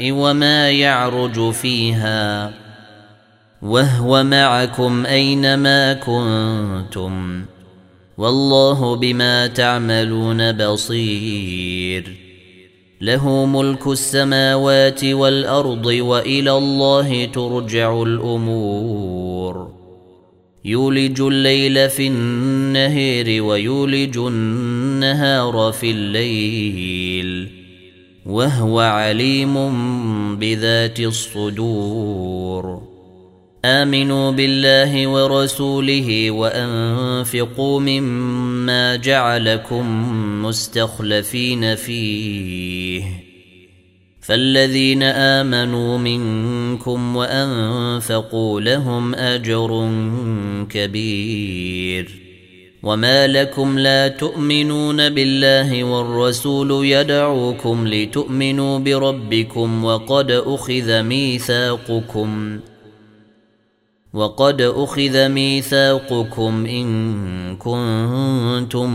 وما يعرج فيها. وهو معكم أينما كنتم. والله بما تعملون بصير. له ملك السماوات والأرض وإلى الله ترجع الأمور. يولج الليل في النهير ويولج النهار في الليل. وهو عليم بذات الصدور. آمنوا بالله ورسوله وأنفقوا مما جعلكم مستخلفين فيه. فالذين آمنوا منكم وأنفقوا لهم أجر كبير. وما لكم لا تؤمنون بالله والرسول يدعوكم لتؤمنوا بربكم وقد اخذ ميثاقكم وقد اخذ ميثاقكم ان كنتم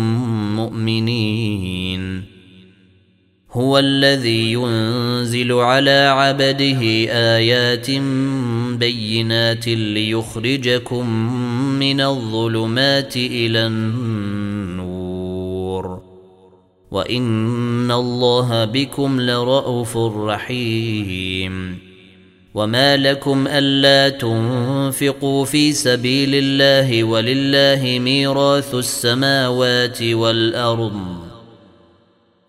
مؤمنين هو الذي ينزل على عبده آيات بينات ليخرجكم من الظلمات إلى النور. وإن الله بكم لرءوف رحيم. وما لكم ألا تنفقوا في سبيل الله ولله ميراث السماوات والأرض.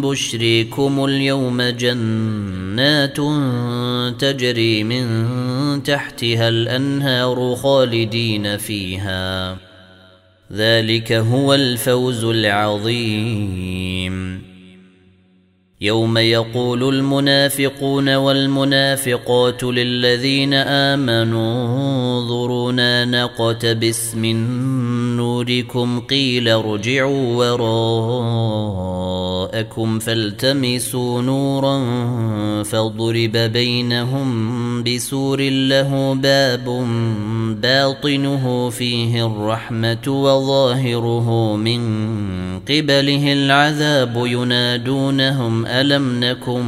بشريكم اليوم جنات تجري من تحتها الأنهار خالدين فيها. ذلك هو الفوز العظيم. يوم يقول المنافقون والمنافقات للذين آمنوا انظرونا نقتبس من نوركم قيل ارجعوا وراءكم فالتمسوا نورا فاضرب بينهم بسور له باب باطنه فيه الرحمة وظاهره من قبله العذاب ينادونهم ألم نكن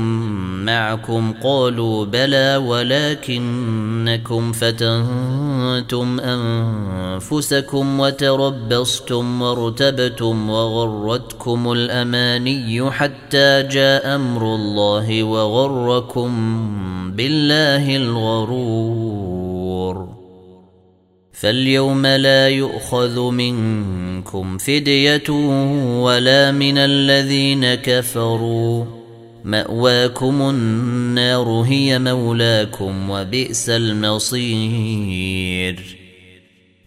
معكم؟ قالوا بلى ولكنكم فتنتم أنفسكم وتربصتم وارتبتم وغرتكم الأماني حتى جاء أمر الله وغركم بالله الغرور. فاليوم لا يؤخذ منكم فدية ولا من الذين كفروا. مأواكم النار هي مولاكم وبئس المصير.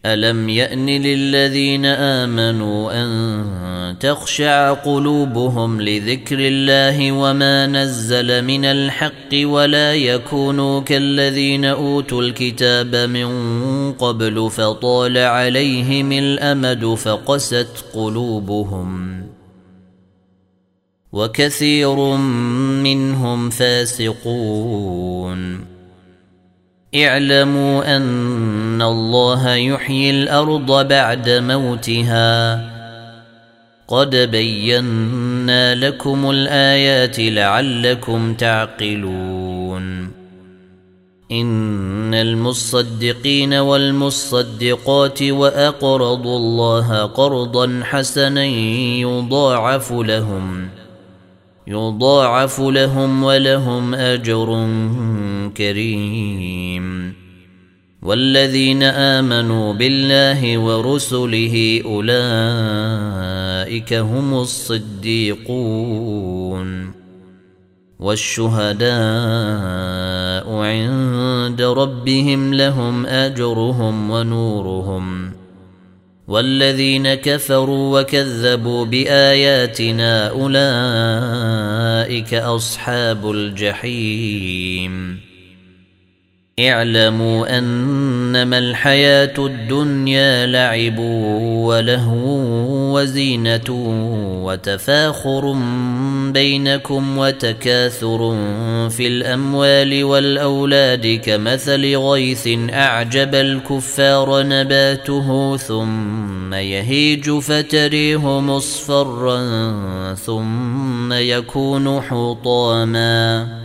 ألم يأن للذين آمنوا أن تخشع قلوبهم لذكر الله وما نزل من الحق ولا يكونوا كالذين أوتوا الكتاب من قبل فطال عليهم الأمد فقست قلوبهم. وكثير منهم فاسقون. اعلموا أن الله يحيي الأرض بعد موتها. قد بينا لكم الآيات لعلكم تعقلون. إن المصدقين والمصدقات وأقرضوا الله قرضا حسنا يضاعف لهم. يضاعف لهم ولهم أجر كريم. والذين آمنوا بالله ورسله أولئك هم الصديقون. والشهداء عند ربهم لهم أجرهم ونورهم. والذين كفروا وكذبوا بآياتنا أولئك أصحاب الجحيم. اعلموا أنما الحياة الدنيا لعب ولهو وزينة وتفاخر بينكم وتكاثر في الأموال والأولاد كمثل غيث أعجب الكفار نباته ثم يهيج فتريه مصفرا ثم يكون حطاما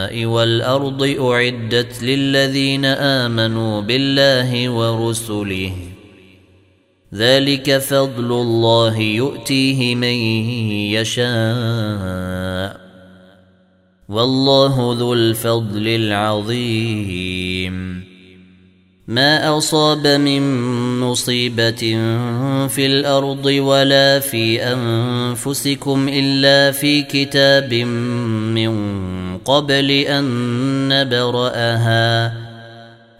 والأرض أعدت للذين آمنوا بالله ورسله. ذلك فضل الله يؤتيه من يشاء. والله ذو الفضل العظيم. ما أصاب من مصيبة في الأرض ولا في أنفسكم إلا في كتاب من قبل أن نبرأها.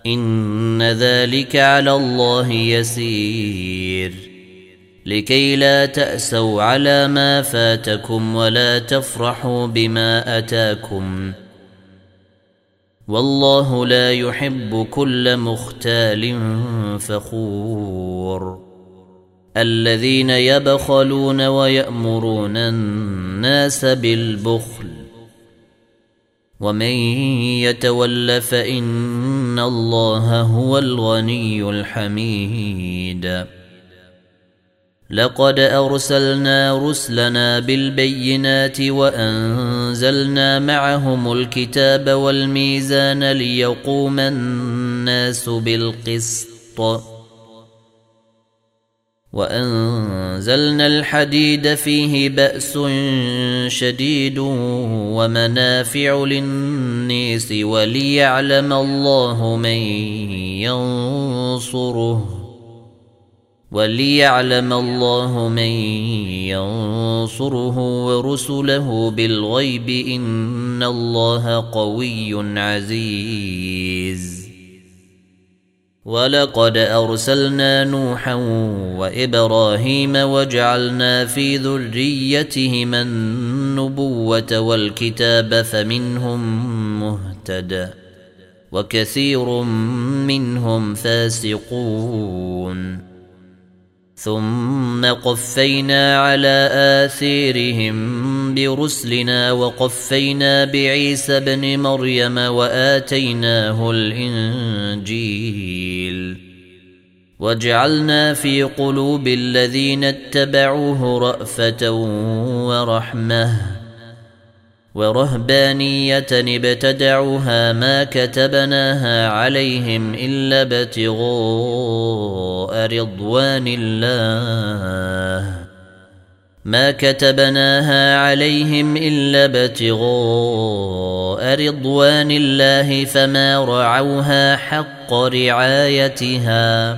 إن ذلك على الله يسير. لكي لا تأسوا على ما فاتكم ولا تفرحوا بما أتاكم. والله لا يحب كل مختال فخور. الذين يبخلون ويأمرون الناس بالبخل. ومن يتول فإن الله هو الغني الحميد. لقد أرسلنا رسلنا بالبينات وأنزلنا معهم الكتاب والميزان ليقوم الناس بالقسط. وأنزلنا الحديد فيه بأس شديد ومنافع للنيس وليعلم الله من ينصره. وليعلم الله من ينصره ورسله بالغيب إن الله قوي عزيز. ولقد أرسلنا نوحا وإبراهيم وجعلنا في ذريتهما النبوة والكتاب فمنهم مهتد وكثير منهم فاسقون. ثم قفينا على آثيرهم برسلنا وقفينا بعيسى ابن مريم وآتيناه الإنجيل. وجعلنا في قلوب الذين اتبعوه رأفة ورحمة. ورهبانية ابتدعوها ما كتبناها عليهم إلا ابتغاء رضوان الله. ما كتبناها عليهم إلا ابتغاء رضوان الله فما رعوها حق رعايتها.